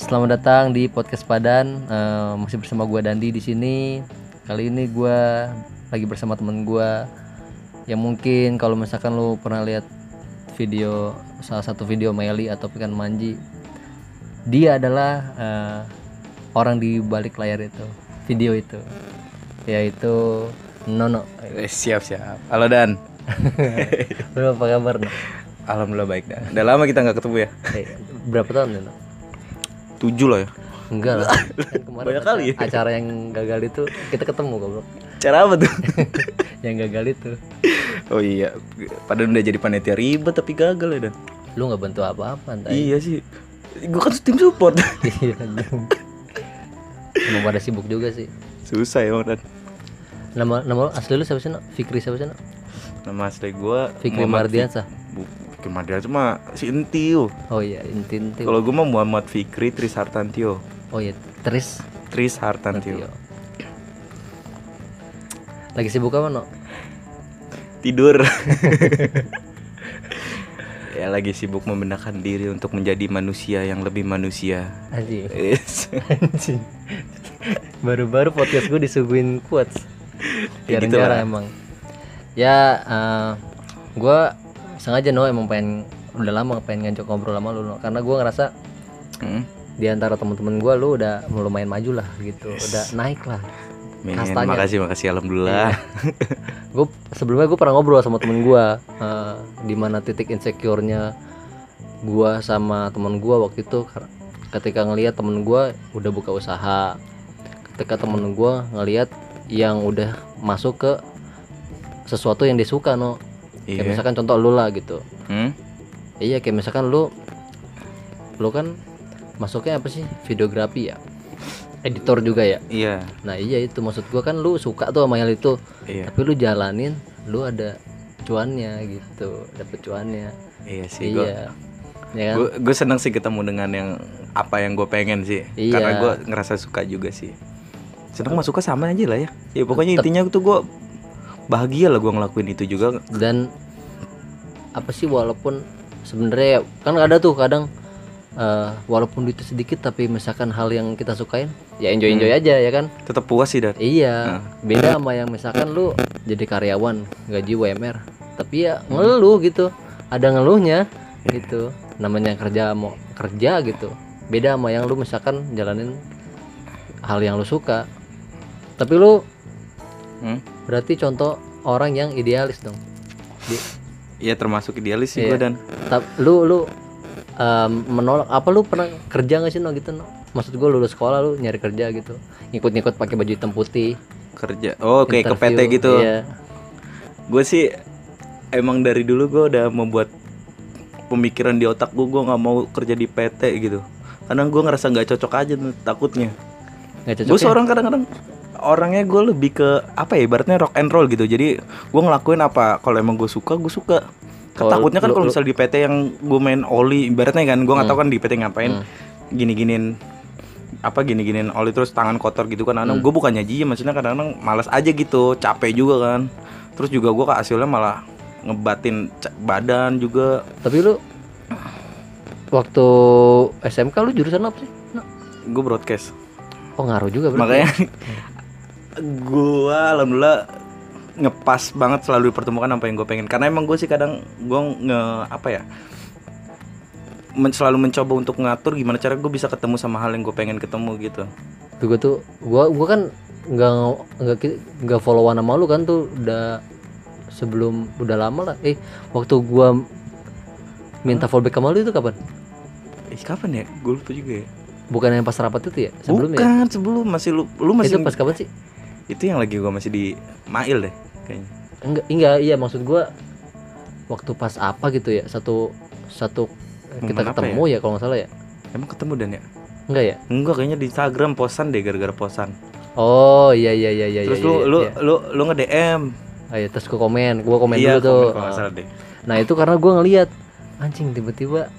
Selamat datang di podcast Padan. Eh, masih bersama gua Dandi di sini. Kali ini gua lagi bersama temen gua yang mungkin kalau misalkan lu pernah lihat video salah satu video Meli atau ikan manji, dia adalah eh, orang di balik layar itu, video itu, yaitu Nono. Eh, siap siap. Halo Dan. Lu apa kabar? No? Alhamdulillah baik Dan. Udah lama kita nggak ketemu ya. Berapa tahun Nono? Tujuh loh ya. Enggak lah. Kan kemarin Banyak acara- kali ya? Acara yang gagal itu kita ketemu goblok. Cara apa tuh? yang gagal itu. oh iya. Padahal udah jadi panitia ribet tapi gagal ya Dan. Lu nggak bantu apa-apa entar. Iya sih. Gue kan tim support. Iya. Emang pada sibuk juga sih. Susah ya Dan. Nama nama asli lu siapa sih? No? Fikri siapa sih? No? Nama asli gue Fikri Mardiansah. Fikri Mardiansah mah si Entio. Oh iya, inti. Kalau gue mah Muhammad Fikri Tris Hartantio. Oh iya, Tris. Tris Hartantio. Lagi sibuk apa no? Tidur. ya lagi sibuk membenahkan diri untuk menjadi manusia yang lebih manusia. Anjing. Yes. Anjing. Baru-baru podcast gue disuguhin quotes. Ya Jarang gitu emang. Ya, eh gue sengaja no emang pengen udah lama pengen ngajak ngobrol sama lu no. karena gue ngerasa Hmm. di antara teman-teman gue lu udah lumayan maju lah gitu udah naik lah Men, Kastanya. makasih makasih alhamdulillah. gue sebelumnya gue pernah ngobrol sama temen gue di mana titik insecure-nya gue sama temen gue waktu itu ketika ngelihat temen gue udah buka usaha ketika temen gue ngelihat yang udah masuk ke sesuatu yang dia suka no kayak Iya. misalkan contoh lu lah gitu Hmm? iya kayak misalkan lu lu kan masuknya apa sih videografi ya editor juga ya Iya. nah iya itu maksud gua kan lu suka tuh sama hal itu Iya. tapi lu jalanin lu ada cuannya gitu dapet cuannya Iya sih iya ya kan Gue gue seneng sih ketemu dengan yang apa yang gue pengen sih. Iya. Karena gue ngerasa suka juga sih. Seneng mah suka sama aja lah ya. Ya pokoknya intinya tuh gue bahagia lah gue ngelakuin itu juga. dan apa sih walaupun sebenarnya kan ada tuh kadang eh, walaupun itu sedikit tapi misalkan hal yang kita sukain ya enjoy enjoy aja ya kan Tetap puas sih dan. Iya, beda sama yang misalkan lu jadi karyawan gaji WMR, tapi ya ngeluh gitu, ada ngeluhnya gitu. Namanya kerja mau kerja gitu. Beda sama yang lu misalkan jalanin hal yang lu suka. Tapi lu Hmm? berarti contoh orang yang idealis dong. Di- Iya termasuk idealis sih Iya. gue dan. tap- lu lu em, menolak apa lu pernah kerja nggak sih no gitu no? Maksud gue lulus sekolah lu nyari kerja gitu, ngikut-ngikut pakai baju hitam putih. kerja. Oh oke ke PT gitu. Iya. Gue sih emang dari dulu gue udah membuat pemikiran di otak gue gue nggak mau kerja di PT gitu. Karena gue ngerasa nggak cocok aja takutnya. Gue seorang kadang-kadang orangnya gue lebih ke apa ya ibaratnya rock and roll gitu jadi gue ngelakuin apa kalau emang gue suka gue suka Kalau takutnya kan kalau misal di PT yang gue main oli ibaratnya kan gue nggak tahu kan di PT Hmm. ngapain gini-ginin apa gini-ginin oli terus tangan kotor gitu kan Hmm. kadang gue bukannya jijik maksudnya kadang-kadang malas aja gitu capek juga kan terus juga gue hasilnya malah ngebatin badan juga Tapi lu waktu SMK lu jurusan apa sih? No. gue broadcast Oh ngaruh juga berarti. makanya gua alhamdulillah ngepas banget selalu dipertemukan apa yang gue pengen karena emang gue sih kadang gue nge apa ya men- selalu mencoba untuk ngatur gimana cara gue bisa ketemu sama hal yang gue pengen ketemu gitu Tuh gua tuh gua gua kan nggak nggak nggak followan sama lu kan tuh udah sebelum udah lama lah. Eh waktu gua minta fallback sama lu itu kapan? eh kapan ya gue lupa juga ya Bukan yang pas rapat itu ya? Sebelum ya? bukan sebelum masih lu lu masih Itu pas kapan sih? Itu yang lagi gue masih di Mail deh kayaknya Enggak, enggak, iya maksud gua waktu pas apa gitu ya? Satu satu kita Momen apa ketemu ya, kalau nggak salah ya? emang ketemu dan ya Enggak ya? enggak kayaknya di Instagram posan deh gara-gara posan Oh iya iya iya iya. terus iya, lu iya, lu iya. lu lu nge DM Ah, iya, terus gua komen, gua komen iya dulu tuh. komen kalau nggak salah deh Nah itu karena gua ngeliat anjing tiba-tiba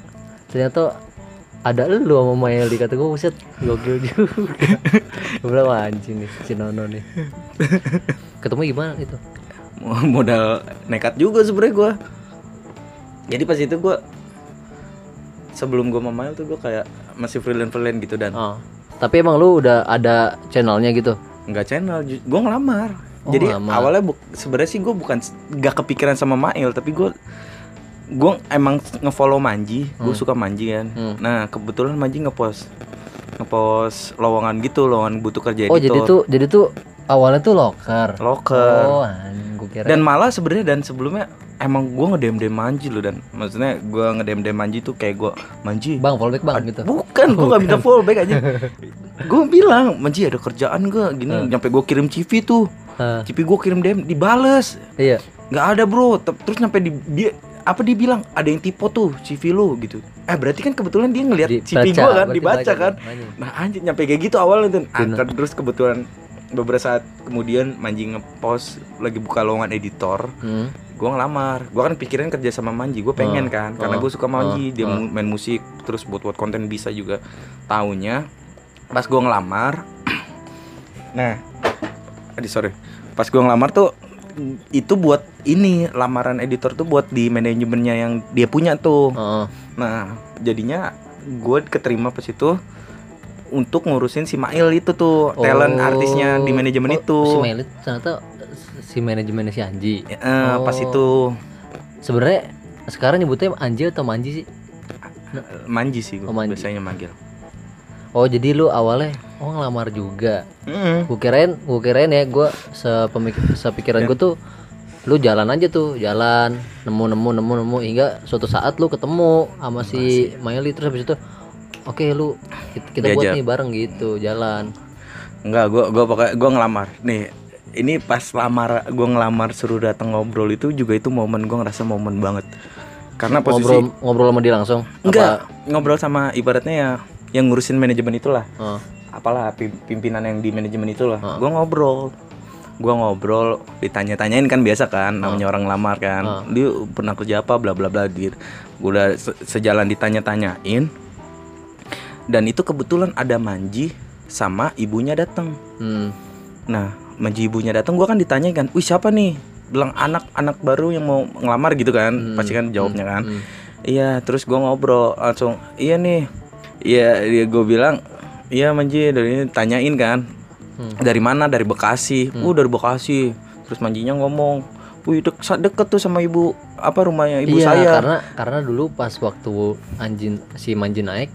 ternyata ada lu sama Maeli kata gue buset gokil juga gue bilang "Wah, anjing nih si Nono nih ketemu gimana itu modal nekat juga sebenernya gua jadi pas itu gua sebelum gue mamail tuh gue kayak masih freelance freelance gitu dan Oh. Tapi emang lu udah ada channelnya gitu. nggak channel gue ngelamar Oh, jadi ngelamar. awalnya bu- sebenarnya sih gue bukan nggak kepikiran sama Mail tapi gue gue emang ngefollow Manji gue Hmm. suka Manji kan Hmm. nah kebetulan Manji ngepost ngepost lowongan gitu lowongan butuh kerja Oh, editor jadi tuh jadi tuh awalnya tuh loker. loker Oh, gue kira. dan malah sebenarnya dan sebelumnya emang gue ngedem dem Manji loh dan maksudnya gue ngedem dem Manji tuh kayak gue Manji Bang, fallback Bang gitu. Bukan, gue gak minta fallback aja Gue bilang, Manji ada kerjaan gak? Gini, Hmm. nyampe gue kirim CV tuh Hah, CV gue kirim DM, dibales iya. Gak ada bro, Te- terus nyampe di, dia Apa dia bilang, ada yang tipe tuh CV lu gitu. Eh berarti kan kebetulan dia ngeliat CV gue kan, dibaca baca, kan. Nah anjir, nyampe kayak gitu awalnya tuh. Ah. Terus kebetulan beberapa saat kemudian Manji ngepost lagi buka lowongan editor Hmm. gue ngelamar. Gue kan pikiran kerja sama Manji gue pengen Oh, kan karena oh, gue suka Manji. Oh, dia mu- main musik terus buat buat konten bisa juga taunya. Pas gue ngelamar nah aduh sorry. Pas gue ngelamar tuh itu buat ini lamaran editor tuh buat di manajemennya yang dia punya tuh Oh, nah jadinya gue keterima pas itu untuk ngurusin si Mail itu tuh talent Oh. artisnya di manajemen Oh, itu Si Melit ternyata si manajemennya si Anji. Pas Oh. itu Sebenarnya sekarang nyebutnya Anji atau Manji sih? Manji sih gue Oh, Manji. biasanya manggil Oh, jadi lu awalnya oh ngelamar juga. Mm. Gue kirain, gue kirain ya gue sepemik sepikiran gue tuh lu jalan aja tuh, jalan nemu nemu nemu nemu hingga suatu saat lu ketemu sama si Maili terus habis itu oke lu kita, kita buat nih bareng gitu, jalan. Enggak, gua gua pokoknya gua ngelamar. Nih, ini pas lamar gua ngelamar suruh datang ngobrol itu juga itu momen gua ngerasa momen banget. Karena posisi ngobrol ngobrol sama dia langsung. enggak ngobrol sama ibaratnya ya yang ngurusin manajemen itulah. Oh, Apalah pi- pimpinan yang di manajemen itulah. Ah. Gua ngobrol. Gua ngobrol, ditanya-tanyain kan biasa kan namanya orang lamar kan. Ah. Dia pernah kerja apa bla bla bla gitu. Gua udah se- sejalan ditanya-tanyain. Dan itu kebetulan ada Manji sama ibunya datang. hmm. Nah, Manji ibunya datang gua kan ditanya kan, "Wih, siapa nih?" Bilang anak-anak baru yang mau ngelamar gitu kan. Hmm, Pasti kan jawabnya kan. hmm. Iya, terus gua ngobrol langsung, "Iya nih." Iya, dia gue bilang, "Iya, Manji." Dari ini tanyain kan. Hmm. Dari mana? Dari Bekasi. "Uh, dari Bekasi." Terus Manjinya ngomong, "Wih, dek, deket tuh sama ibu apa rumahnya ibu iya, saya." karena karena dulu pas waktu anjing si Manji naik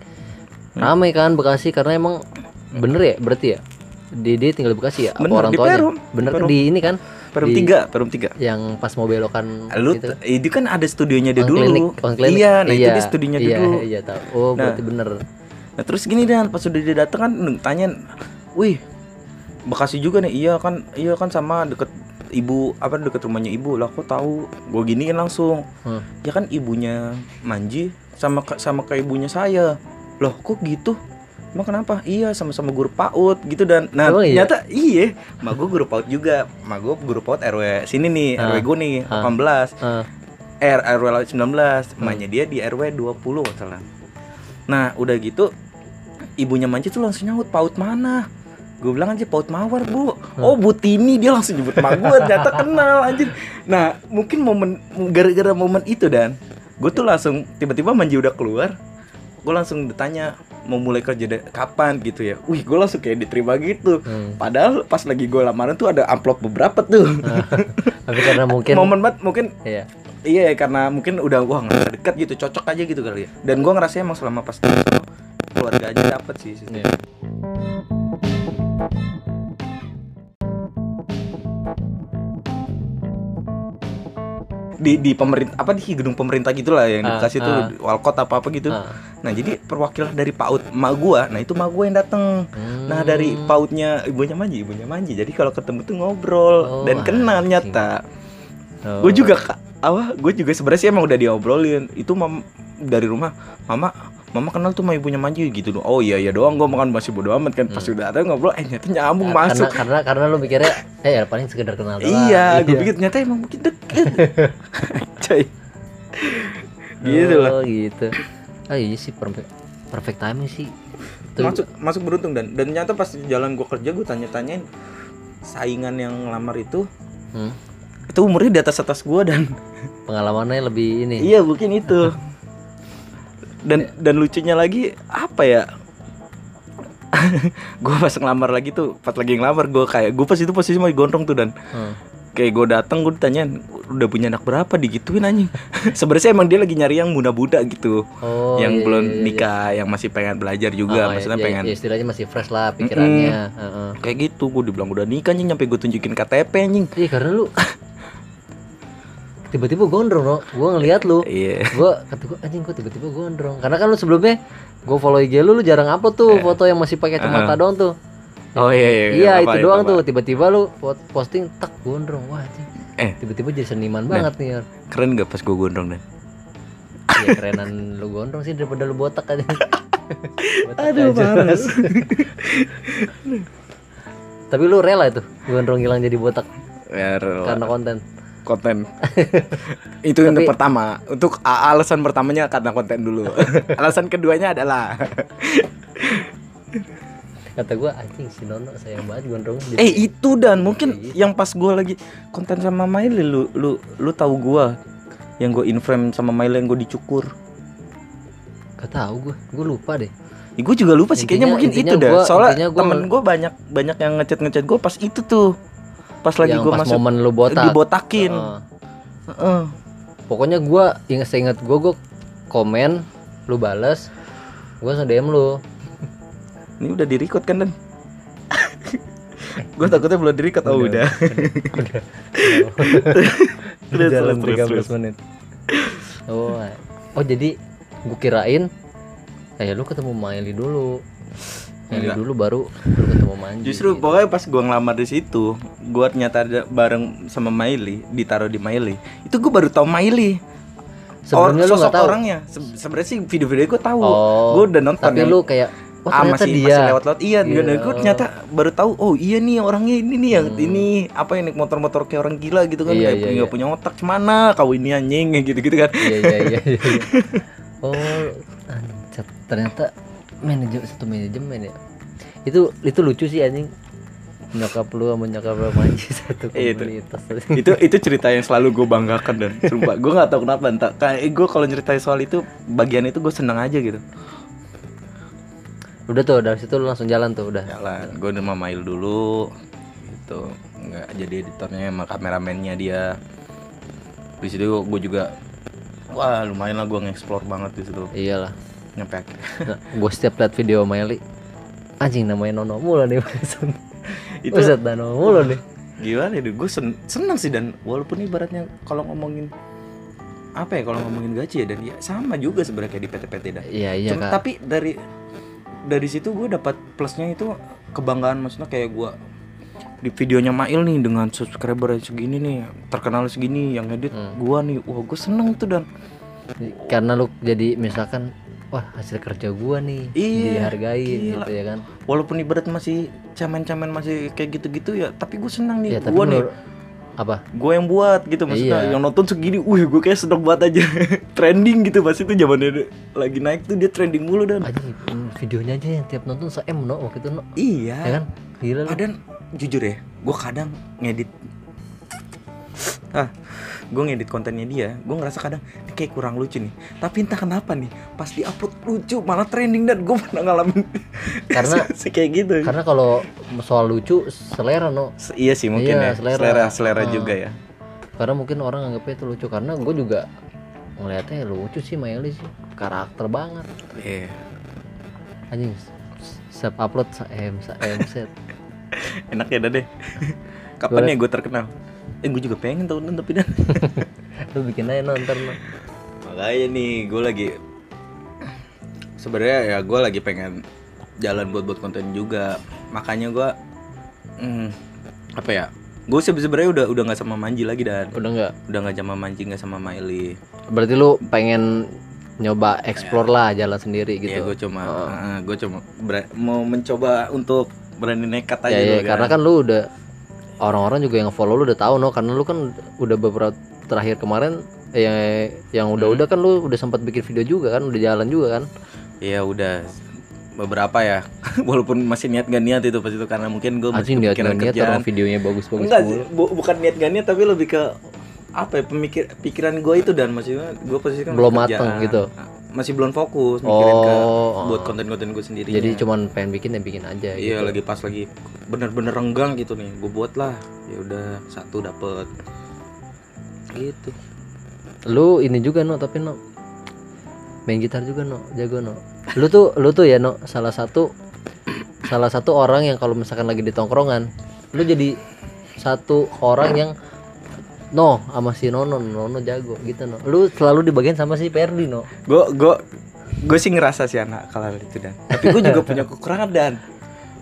Hmm. ramai kan Bekasi karena emang bener ya berarti ya dia, dia tinggal di Bekasi ya apa Bener, orang di tuanya Perum, bener Perum. di ini kan Perum di- 3, Perum 3. yang pas mau belokan Lu gitu. itu kan ada studionya dia dulu. klinik. Iya, nah itu di studionya dia iya, dulu. Iya, tahu. Oh, Nah. berarti bener. Nah terus gini dan pas udah dia datang kan tanya, wih Bekasi juga nih, iya kan, iya kan sama deket ibu apa deket rumahnya ibu lah, kok tahu? Gue giniin langsung, Hmm. ya kan ibunya Manji sama sama kayak ibunya saya, loh kok gitu? Emang kenapa? Iya sama-sama guru PAUD gitu dan nah Emang iya? ternyata iya, mak gue guru PAUD juga, mak gue guru PAUD RW sini nih, Ah. RW gue nih Ah. 18, Ah, R RW 19, Hmm. emaknya dia di RW 20 kalau nggak salah. Nah, udah gitu ibunya Manci tuh langsung nyaut paut mana? Gue bilang aja paut mawar, Bu. Hmm. Oh, Bu Tini dia langsung nyebut mak gue, ternyata kenal anjir. Nah, mungkin momen gara-gara momen itu dan gue tuh langsung tiba-tiba Manji udah keluar. Gue langsung ditanya mau mulai kerja kapan gitu ya. Wih, gue langsung kayak diterima gitu. hmm. Padahal pas lagi gue lamaran tuh ada amplop beberapa tuh. Tapi karena mungkin momen banget mungkin iya. Iya karena mungkin udah wah ngerasa dekat gitu cocok aja gitu kali ya. Dan gua ngerasa emang selama pas keluarga aja dapet sih. Iya. Di di pemerintah apa di gedung pemerintah gitulah yang di Ah, Bekasi tuh ah. walkot apa apa gitu. Ah. Nah jadi perwakilan dari PAUD emak gua, nah itu emak gua yang dateng. Nah dari Hmm. PAUDnya ibunya Manji, ibunya Manji. Jadi kalau ketemu tuh ngobrol Oh, dan kenal anjing. nyata. Oh. Gue juga kak, apa? Gue juga sebenarnya sih emang udah diobrolin. Itu mam dari rumah, mama, mama kenal tuh sama ibunya Manji gitu loh. Oh iya iya doang, gue makan masih bodo amat kan. Pas Hmm. udah ada ngobrol, eh ternyata nyambung Karena- masuk. Karena, karena lu mikirnya eh ya paling sekedar kenal doang. Iya, gue pikir ternyata emang mungkin deket. Coy. gitu lah. Oh, gitu. Ah iya sih perfect perfect timing sih. Itu- Masuk masuk beruntung dan dan ternyata pas jalan gue kerja gue tanya-tanyain saingan yang ngelamar itu Hmm. itu umurnya di atas atas gue dan pengalamannya lebih ini. iya mungkin itu dan dan lucunya lagi apa ya gue pas ngelamar lagi tuh pas lagi ngelamar gue kayak gue pas itu posisi mau gondrong tuh dan Hmm. kayak gue datang gue ditanyain udah punya anak berapa digituin anjing sebenarnya emang dia lagi nyari yang muda-muda gitu Oh, yang iya, belum iya, iya, iya. nikah yang masih pengen belajar juga Oh, maksudnya ya, pengen ya, istilahnya masih fresh lah pikirannya. Heeh. kayak gitu gue dibilang udah nikah anjing nyampe gue tunjukin KTP anjing Iya karena lu tiba-tiba gondrong no, gue ngeliat lu, iya gue kata gue anjing gue tiba-tiba gondrong. Karena kan lu sebelumnya gue follow IG lu, lu jarang upload tuh foto yang masih pakai kacamata Heeh. doang tuh. oh iya iya Iya nggak itu apa-apa, doang nggak tuh, tiba-tiba lu po- posting tak gondrong, wah anjing. Eh. tiba-tiba jadi seniman banget nih. Keren gak pas gue gondrong dan Iya kerenan lu gondrong sih daripada lu botak aja. Botak Aduh, aja. panas. Tapi lu rela itu gondrong hilang jadi botak ya rela. karena konten. Konten itu yang Tapi- pertama untuk alasan pertamanya karena konten dulu alasan keduanya adalah Kata gua anjing si Nono sayang banget gondrong. eh itu dan mungkin gitu. yang pas gue lagi konten sama Miley lu lu lu tahu gue yang gue inframe sama Miley yang gue dicukur Gak tahu gue, gue lupa deh. Ya, gue juga lupa sih kayaknya Intinya- mungkin intinya itu dah. Soalnya gua- temen gue banyak banyak yang ngechat ngechat gue pas itu tuh. Pas lagi gue masuk momen lu botak. dibotakin. Heeh. Heeh. Pokoknya gue inget seinget gue gue komen, lu bales, gue langsung DM lu. Ini udah di record kan dan? gue takutnya belum di record. Oh udah. Udah. Jalan terus, 13 terus. menit. Oh, oh jadi gue kirain, eh lu ketemu Miley dulu. Enggak. dulu baru lu ketemu Manji. Justru gitu. pokoknya pas gue ngelamar di situ, gue ternyata ada bareng sama Miley, ditaruh di Miley. Itu gue baru tahu Miley. Sebelumnya Or- lu sosok tahu. orangnya. Se- Sebenarnya sih video-video gue tahu. Oh, gue udah nonton. Tapi lu kayak, oh ah, masih, dia. masih lewat-lewat iya, Iya. dan gue ternyata baru tahu oh iya nih orangnya ini nih yang Hmm. ini apa yang naik motor-motor kayak orang gila gitu kan Iya, kayak iya, nggak iya. punya otak cemana kau ini anjing gitu-gitu kan Iya iya iya. iya. Oh, ternyata manajemen satu manajemen ya. Itu itu lucu sih anjing. Nyokap lu sama nyokap lu Manji satu Iya, itu. komunitas. itu itu cerita yang selalu gue banggakan dan sumpah gue nggak tahu kenapa entah kayak gue kalau ceritain soal itu bagian itu gue seneng aja gitu Udah tuh dari situ lu langsung jalan tuh udah. jalan gue udah mail dulu gitu nggak jadi editornya sama kameramennya dia di situ gue juga wah lumayan lah gue nge-explore banget di situ Iyalah. Nyampe akhir Nah, gue setiap liat video Miley anjing namanya Nono mulu nih itu Buset dah Nono mulu nih. gimana ya gue sen seneng sih dan walaupun ibaratnya kalau ngomongin apa ya kalau ngomongin gaji ya dan ya sama juga sebenarnya kayak di PT-PT dah Iya iya Cuma- kak. tapi dari dari situ gue dapat plusnya itu kebanggaan maksudnya kayak gue di videonya Mail nih dengan subscriber yang segini nih terkenal segini yang edit Hmm. gua nih wah gue seneng tuh dan Karena lu jadi misalkan wah hasil kerja gua nih Iya, dihargain gila. gitu ya kan. walaupun ibarat masih camen-camen masih kayak gitu-gitu ya tapi gue seneng nih Ya gue nih apa? gue yang buat gitu maksudnya Iya. yang nonton segini wih gue kayak sedang buat aja trending gitu pas itu zamannya lagi naik tuh dia trending mulu dan hmm, videonya aja yang tiap nonton se M no waktu itu no. iya Ya kan? Gila. Padahal jujur ya, gue kadang ngedit ah gue ngedit kontennya dia gue ngerasa kadang ini kayak kurang lucu nih tapi entah kenapa nih pas di upload lucu malah trending dan gue pernah ngalamin Karena- sih kayak gitu Karena kalau soal lucu selera no. Se- iya sih mungkin Iya, ya selera. selera selera, Ah. juga ya Karena mungkin orang anggapnya itu lucu karena gue juga ngelihatnya lucu sih Miley sih karakter banget Iya. anjing setiap upload se M se M set enak ya deh kapan Boleh. ya gue terkenal eh gue juga pengen tahunan tapi dan lu bikin aja nonton no. makanya nih gue lagi sebenarnya ya gue lagi pengen jalan buat buat konten juga. Makanya gue hmm, apa ya gue sebenarnya udah udah nggak sama Manji lagi dan. Udah nggak? Udah nggak sama Manji nggak sama Miley. Berarti lu pengen nyoba explore lah jalan sendiri ya gitu? gue cuma Oh. gue cuma ber- mau mencoba untuk berani nekat aja ya, ya, karena kan lu udah orang-orang juga yang follow lu udah tahu no karena lu kan udah beberapa terakhir kemarin eh, yang yang udah-udah kan lu udah sempat bikin video juga kan udah jalan juga kan ya udah beberapa ya walaupun masih niat gak niat itu pas itu karena mungkin gue masih niat kepikiran niat orang videonya bagus-bagus Enggak, mulu. sih, bu- bukan niat gak niat tapi lebih ke apa ya pemikir pikiran gue itu dan maksudnya gue posisi kan Belum kerjaan. mateng gitu. Masih belum fokus mikirin ke Oh. buat konten-konten gue sendiri Jadi cuman pengen bikin ya bikin aja iya gitu. lagi pas lagi bener-bener renggang gitu nih gue buat lah ya udah satu dapet gitu Lu ini juga no tapi no main gitar juga no jago no. Lu tuh lu tuh ya no salah satu salah satu orang yang kalau misalkan lagi di tongkrongan lu jadi satu orang yang no sama si Nono Nono jago gitu no. Lu selalu dibagian sama si Perdi no. gue gue gue sih ngerasa sih anak kalau itu dan. Tapi gue juga punya kekurangan dan.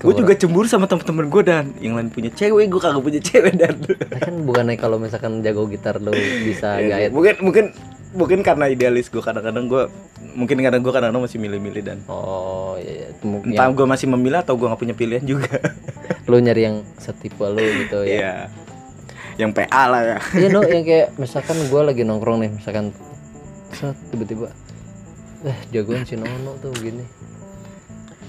Gue juga cemburu sama temen-temen gue dan. Yang lain punya cewek gue kagak punya cewek dan. Nah, kan bukannya kalau misalkan jago gitar lu bisa Iya, gayet. Mungkin mungkin mungkin karena idealis gue kadang-kadang gue mungkin kadang gue kadang-kadang masih milih-milih dan. Oh iya, iya. Mungkin entah gue masih memilih atau gue nggak punya pilihan juga. Lu nyari yang setipe lu gitu ya. Iya yang PA lah ya Iya no, yang kayak misalkan gue lagi nongkrong nih, misalkan set tiba-tiba, eh jagoan si Nono tuh gini.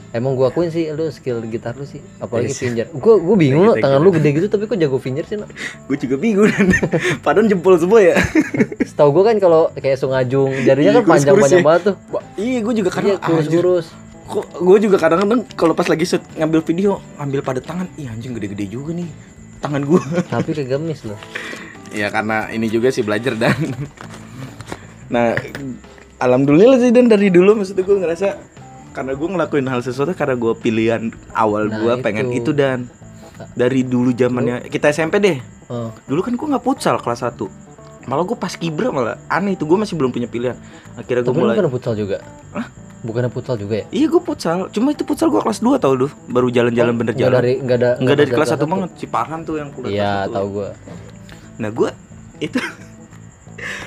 Emang gue akuin sih lu skill gitar lu sih, apalagi Yes. finger. Gue gue bingung lo, tangan lu gede gitu tapi kok jago finger sih no. gue juga bingung padahal jempol semua ya Setahu gue kan kalau kayak sungajung jarinya Iya, kan panjang-panjang kurus-kurus banget tuh. Iya gue juga Iya kadang anjir kurus-kurus. kok gue juga kadang-kadang kalau pas lagi shoot ngambil video ngambil pada tangan iya anjing gede-gede juga nih tangan gue Tapi kegemis loh. ya karena ini juga sih belajar dan. Nah alhamdulillah sih dan dari dulu maksudnya gue ngerasa karena gue ngelakuin hal sesuatu karena gue pilihan awal Nah, gue pengen itu. dan. Dari dulu zamannya kita SMP deh. Oh, dulu kan gue nggak futsal kelas 1 malah gue pas kibra malah. Aneh itu gue masih belum punya pilihan. Akhirnya gue mulai bukan futsal juga. Hah? Bukannya futsal juga ya? iya gue futsal cuma itu futsal gue kelas 2 tau lu baru jalan-jalan bener Nggak jalan dari nggak ada Enggak dari pas kelas 1 satu. banget si Parhan tuh yang kuliah Iya, tahu gue. Nah gue itu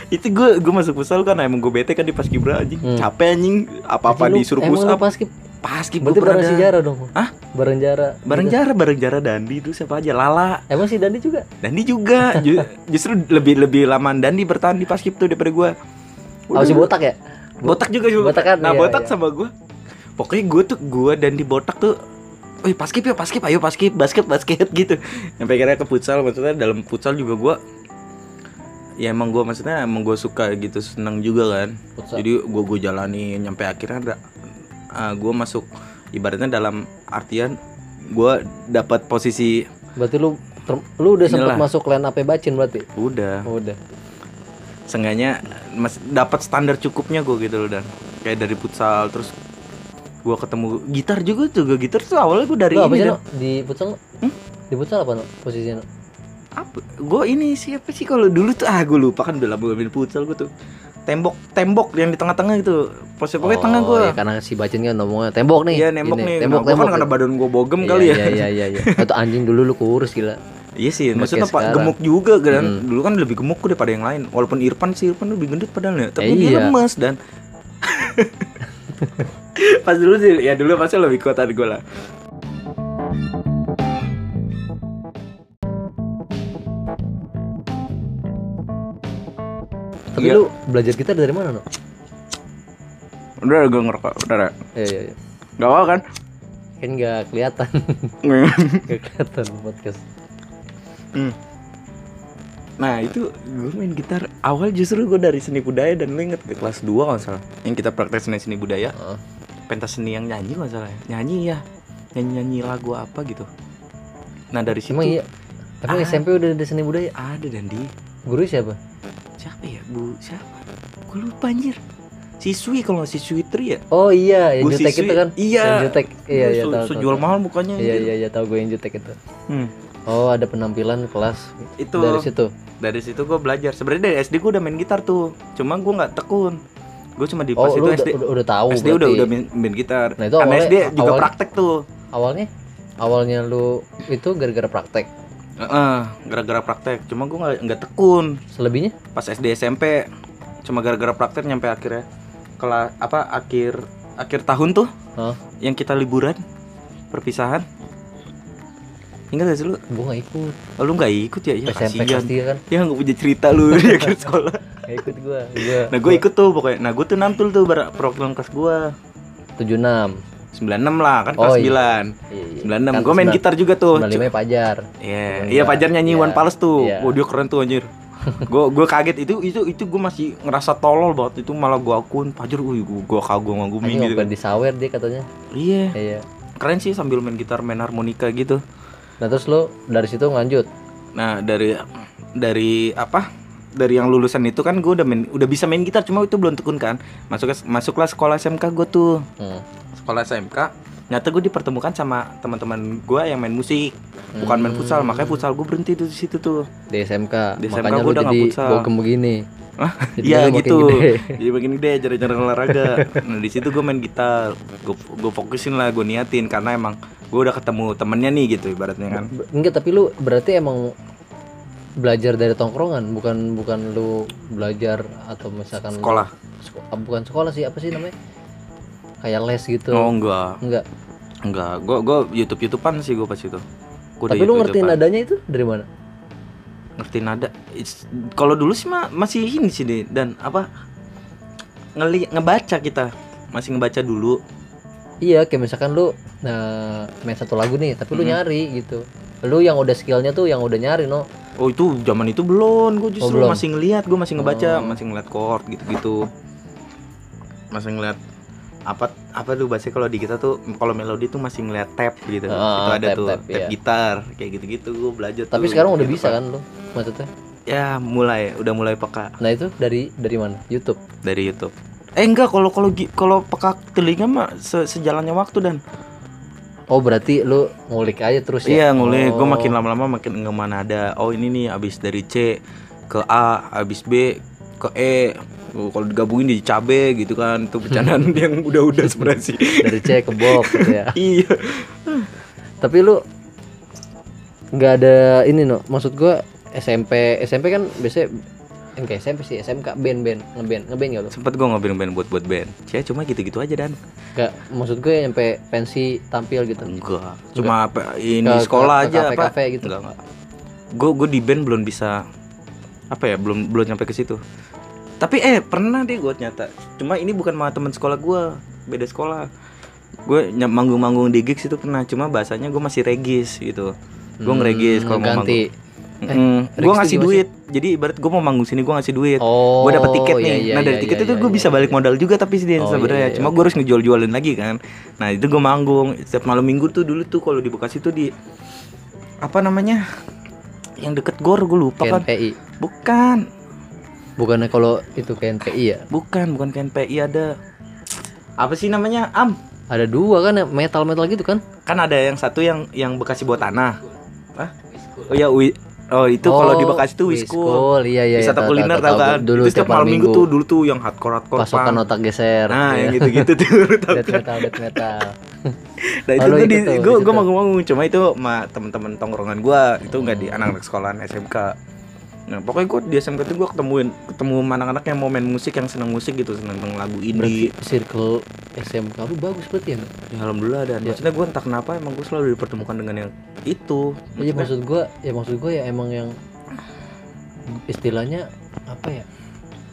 itu gue gue masuk futsal kan emang gue bete kan di paskibra anjing Hmm. capek anjing apa apa disuruh push up pas skip paskib Berarti bareng sejarah dong. Hah? Bareng jara. bareng Gitu. jara bareng jara Dandi itu siapa aja Lala Emang si Dandi juga? Dandi juga Ju- justru lebih lebih lama Dandi bertahan di paskib tuh daripada gue Oh si botak ya? Botak juga juga Botak kan? nah Iya, botak iya. sama gue pokoknya gue tuh gue dan di botak tuh Wih paskib ya paskib ayo paskib basket basket gitu sampai kira ke futsal maksudnya dalam futsal juga gue ya emang gue maksudnya emang gue suka gitu seneng juga kan Futsal. jadi gue gue jalani nyampe akhirnya ada gue masuk ibaratnya dalam artian gue dapat posisi Berarti lu ter- lu udah sempat masuk line apa bacin berarti? udah udah. Seenggaknya dapat standar cukupnya gue gitu loh dan kayak dari futsal terus gue ketemu gitar juga juga gitar tuh awalnya gue dari apa ini dan? Di futsal? Hmm? Di futsal apa no? Posisinya no? apa gue ini siapa sih kalau dulu tuh ah gue lupa kan udah lama main futsal gue tuh tembok tembok yang di tengah-tengah gitu posisi pokoknya tengah gue ya, karena si bacin kan ngomongnya tembok nih. iya nembok Gini, nih Tembok, nah, tembok. kan karena badan gue bogem Iya, kali ya Iya iya iya iya. Atau anjing dulu lu kurus gila. Iya sih maksudnya pak gemuk juga kan Hmm. dulu kan lebih gemuk daripada yang lain walaupun Irfan sih Irfan lebih gendut padahal ya tapi Eh, dia iya. lemes dan pas dulu sih ya dulu pasti lebih kuat dari gue lah Tapi Iya. lu belajar gitar dari mana no? udah gue ngerokok udah Ra. Iya iya iya. nggak apa kan Kan nggak kelihatan. Nggak kelihatan podcast. Hmm. Nah itu gue main gitar awal justru gue dari seni budaya dan lu inget ke kelas 2 kalau salah yang kita praktek seni seni budaya Heeh. pentas seni yang nyanyi kalau salah ya. nyanyi ya nyanyi nyanyi lagu apa gitu nah dari situ Emang iya. Emang Ah. SMP udah ada seni budaya? ada dan di Guru siapa? siapa ya bu siapa gue lupa anjir siswi kalau nggak siswi tri ya Oh iya, yang Bu jutek siswi. itu kan? Iya. Yang jutek. Iya iya tahu. sejual mahal mukanya Iya iya iya tahu gue yang jutek itu. Hmm. Oh ada penampilan kelas itu dari situ. dari situ gue belajar sebenarnya dari SD gue udah main gitar tuh cuma gue nggak tekun gue cuma di Oh pas lu itu udah, SD udah, udah tahu SD udah berarti. udah main, main gitar. Nah, itu Karena awalnya- SD juga awalnya- praktek tuh. Awalnya awalnya lu itu gara-gara praktek. Heeh, gara-gara praktek. Cuma gue nggak nggak tekun Selebihnya? pas SD SMP. Cuma gara-gara praktek nyampe akhirnya kelas apa akhir akhir tahun tuh Hah? yang kita liburan perpisahan. Ingat gak sih lu? Gue gak ikut. Oh, lu nggak ikut ya? Ya SMP kasihan. kelas 3 kan. Ya nggak punya cerita lu di akhir sekolah. Gak ikut gue. Nah gue ikut tuh pokoknya. Nah gue tuh nantul tuh perwakilan kelas gue 76. 96 lah kan Oh, kelas 9 iya. Iya, iya. 96 Kan gue main gitar juga tuh 95 Pajar. Iya, Oh, iya iya. Pajar nyanyi Iya. One Palace tuh. Iya. Wah, dia keren tuh anjir. gue gue kaget itu itu itu gue masih ngerasa tolol banget itu malah gue akun pajar gue gue kagum ngagumin Anjing gitu kan. disawer dia katanya iya iya keren sih sambil main gitar main harmonika gitu nah terus lo dari situ lanjut nah dari dari apa dari yang lulusan itu kan gue udah main udah bisa main gitar cuma itu belum tekun kan masuk masuklah sekolah SMK gue tuh hmm. sekolah SMK nyata gue dipertemukan sama teman-teman gue yang main musik bukan main futsal makanya futsal gue berhenti di situ tuh di SMK Di SMK lu udah nggak futsal. bogem begini Iya gitu. gede. Jadi begini deh jarang-jarang olahraga. Nah di situ gue main gitar. Gue gue fokusin lah, gue niatin karena emang gue udah ketemu temennya nih gitu ibaratnya kan. Ber- enggak tapi lu berarti emang belajar dari tongkrongan bukan bukan lu belajar atau misalkan Sekolah. Seko- ah, bukan sekolah sih apa sih namanya kayak les gitu Oh enggak, enggak enggak. Gue gue YouTube YouTubean sih gue pas itu. Gua tapi lu ngerti nadanya itu dari mana Ngerti nada. Kalau dulu sih mah masih ini sih deh dan apa ngeli ngebaca kita masih ngebaca dulu. Iya kayak misalkan lu nah, main satu lagu nih tapi lu nyari gitu lu yang udah skillnya tuh yang udah nyari no Oh itu zaman itu belum, gue justru belum? masih ngeliat, gue masih ngebaca, Oh. masih ngeliat chord gitu-gitu, masih ngeliat apa apa tuh bahasa kalau di kita tuh kalau melodi tuh masih ngeliat tab gitu, Ah, itu ada tab, tuh tab, tab iya. gitar kayak gitu-gitu gue belajar. tapi tuh, sekarang udah gitu, bisa Pak. kan lu maksudnya Ya mulai, udah mulai peka nah itu dari dari mana YouTube dari YouTube. Eh enggak, kalau kalau kalau peka telinga mah se- sejalannya waktu dan oh berarti lu ngulik aja terus ya iya ngulik, gue Oh. makin lama-lama makin ngemana ada. Oh ini nih abis dari C ke A, abis B ke E. Oh, kalau digabungin di cabe gitu kan itu bercandaan yang udah-udah sebenarnya sih. dari C ke Bob gitu ya iya. tapi lu nggak ada ini no maksud gua SMP SMP kan biasanya enggak SMP sih SMK band band ngeband ngeband gak lu Sempet gue ngobrol band buat buat band. Cia cuma gitu-gitu aja dan. Enggak, maksud gue nyampe pensi tampil gitu Enggak. Cuma apa ini Ke- sekolah ke aja apa? kafe-kafe gitu. Enggak, enggak. Gue gue di band belum bisa apa ya belum belum nyampe ke situ. Tapi eh pernah deh gue nyata. Cuma ini bukan sama teman sekolah gue, beda sekolah. Gue manggung-manggung di gigs itu pernah. Cuma bahasanya gue masih regis gitu. Gue ngeregis kalau mau manggung. Mm, gue ngasih duit. Jadi ibarat gue mau manggung sini gue ngasih duit. oh gue dapet tiket nih. iya, iya, nah dari iya, tiket iya, itu iya, gue iya, bisa balik iya. modal juga tapi sih Oh, sebenarnya. iya, iya, Cuma iya. gue harus ngejual-jualin lagi kan. Nah itu gue manggung setiap malam minggu tuh dulu tuh kalau di Bekasi tuh di apa namanya yang deket gor gue lupa kan. KNPI Bukan, bukannya kalau itu KNPI ya bukan, bukan KNPI ada apa sih namanya Am? ada dua kan metal metal gitu kan Kan ada yang satu yang yang Bekasi buat tanah. Hah? Oh ya, Oh itu kalau di Oh, Bekasi tuh Wiskul. Wiskul, iya iya Wisata tahu, kuliner tahu, tau tahu. kan? dulu itu setiap malam minggu tuh dulu tuh yang hardcore hardcore pasokan punk. otak geser Nah, iya. yang gitu-gitu tuh lu tau death kan? metal death metal Nah itu Oh, lu tuh di, gue gue situ. manggung-manggung cuma itu sama temen-temen tongkrongan gue itu nggak di anak-anak sekolahan SMK. Nah pokoknya gue di SMK tuh gue ketemuin ketemu anak-anak yang mau main musik yang seneng musik gitu seneng lagu berarti indie. circle SMK lu bagus berarti ya? Ya, alhamdulillah dan Ya. maksudnya gue entah kenapa emang gue selalu dipertemukan dengan yang itu. Maksudnya, maksud gua ya maksud gua ya emang yang istilahnya apa ya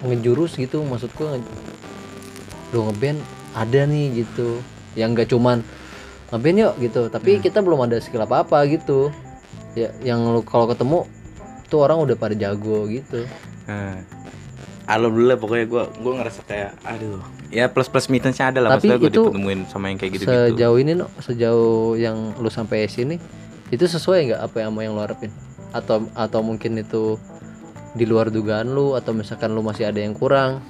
ngejurus gitu maksud gua nge lu ngeband ada nih gitu yang nggak cuman ngeband yuk gitu tapi Hmm. kita belum ada skill apa apa gitu ya yang lu kalau ketemu tuh orang udah pada jago gitu. Nah, alhamdulillah pokoknya gue gue ngerasa kayak aduh. Ya plus plus minusnya ada lah Tapi maksudnya gue itu ditemuin sama yang kayak gitu gitu. sejauh ini no sejauh yang lu sampai sini itu sesuai nggak apa yang sama yang lu harapin? Atau atau mungkin itu di luar dugaan lu atau misalkan lu masih ada yang kurang?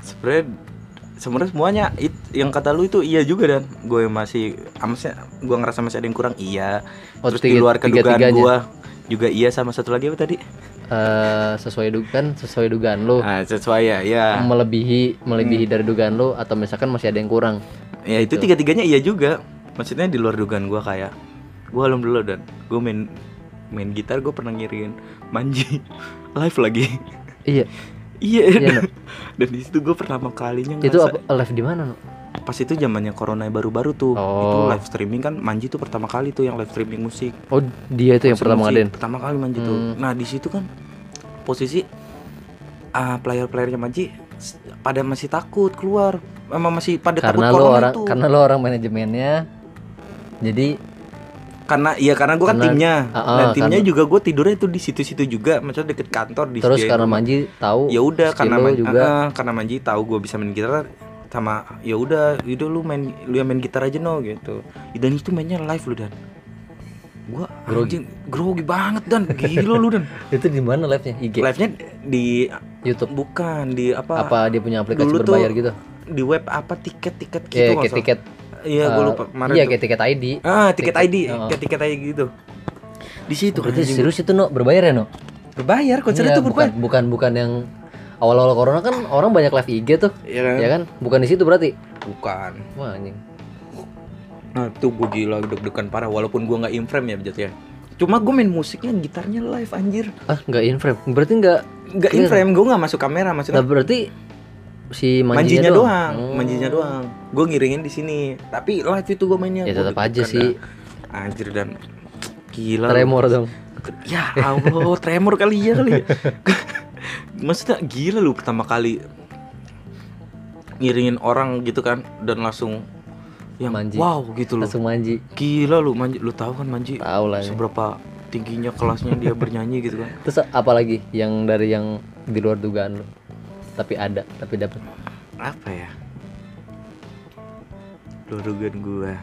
Sebenarnya sebenarnya semuanya it- yang kata lu itu iya juga dan. Gue masih amasnya gue ngerasa masih ada yang kurang iya. Oh, terus di tiga- luar kedugaan gue juga iya sama satu lagi apa tadi? Eh, sesuai dugaan sesuai dugaan lu. Nah, sesuai ya ya melebihi melebihi dari dugaan lu atau misalkan masih ada yang kurang? Ya itu tiga tiganya iya juga. Maksudnya di luar dugaan gue kayak gue alhamdulillah dan. Gue main main gitar gue pernah ngirin manji live lagi. Iya. Iya. Iya, dan, dan di situ gue pertama kalinya itu ngerasa- apa live di mana no? Pas itu zamannya corona baru-baru tuh itu Oh. live streaming kan manji tuh pertama kali tuh yang live streaming musik oh dia itu yang pertama ngadain pertama kali Manji tuh. Hmm. Nah, di situ kan posisi ah player-playernya Manji pada masih takut keluar. Memang masih pada takut karena lu corona orang itu. karena lu orang manajemennya jadi karena iya karena gue kan timnya Ah, ah, dan timnya karena- juga gue tidurnya itu di situ-situ juga maksudnya deket kantor di terus karena. Manji tahu ya udah karena lu Man- juga ah, karena Manji tahu gue bisa main gitar sama ya udah udah lu main lu yang main gitar aja no gitu. Dan itu mainnya live lu dan. Gua Grogi. anjing, grogi banget dan. Gila lu dan. Itu di mana live nya IG live nya di YouTube. Bukan di apa, apa dia punya aplikasi Dulu tuh berbayar gitu? di web apa tiket-tiket gitu kayak nggak kayak salah. tiket iya gue eh, lupa kemarin iya tuh. kayak tiket ID ah tiket, tiket, ID oh. kayak tiket ID gitu. Di situ berarti anjing, serius itu no? Berbayar ya no? Berbayar konsernya Iya, tuh bukan berbayar. bukan bukan yang awal-awal corona kan orang banyak live IG tuh Iya kan? ya kan bukan di situ berarti bukan wah anjing Nah itu gue gila deg-degan parah walaupun gue nggak in frame ya berarti ya. Cuma gue main musiknya gitarnya live anjir. ah nggak in frame berarti nggak Nggak in Clear. frame gue nggak masuk kamera nah maksudnya. berarti si manjinya, Manjinya doang, Oh. manjinya doang. Gue ngiringin di sini. Tapi live itu gue mainnya. ya Gua tetap aja sih dah. Anjir dan gila. tremor dong Ya Allah, tremor kali ya kali. ya. Maksudnya gila lu pertama kali ngiringin orang gitu kan dan langsung yang Manji. wow gitu loh. langsung manji Gila lu Manji, lu tahu kan Manji tahu lah ya. seberapa tingginya kelasnya dia bernyanyi gitu kan. terus apa lagi yang dari yang di luar dugaan lo tapi ada tapi dapat Apa ya? Lurugan gua.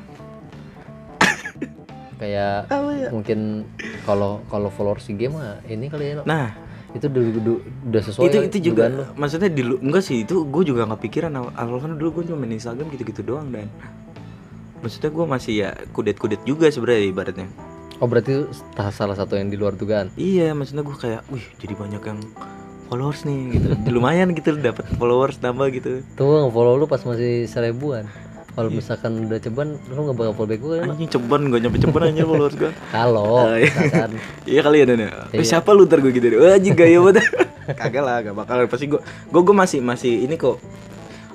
kayak Apa ya? mungkin kalau kalau followers game mah ini kali ya? Nah, itu udah, udah, udah sesuai itu itu juga maksudnya di enggak sih itu gue juga nggak pikiran awal, kan dulu gue cuma main Instagram gitu-gitu doang dan. Maksudnya gue masih ya kudet-kudet juga sebenarnya ibaratnya. Oh berarti itu salah satu yang di luar dugaan? Iya maksudnya gue kayak wih jadi banyak yang followers nih gitu. Lumayan gitu dapat followers nambah gitu. Tuh follow lu pas masih seribuan kalau Iya. misalkan udah ceban lu nggak bakal follow back gue kan anjing ceban gak nyampe ceban aja followers gue kalau Oh, iya. misalkan Iya kali ya Dan ya. Eh, Iya. siapa lu ntar gue gitu deh. Wah anjing gaya banget. Kagak lah, gak bakal. Pasti gue gue gue masih masih ini kok.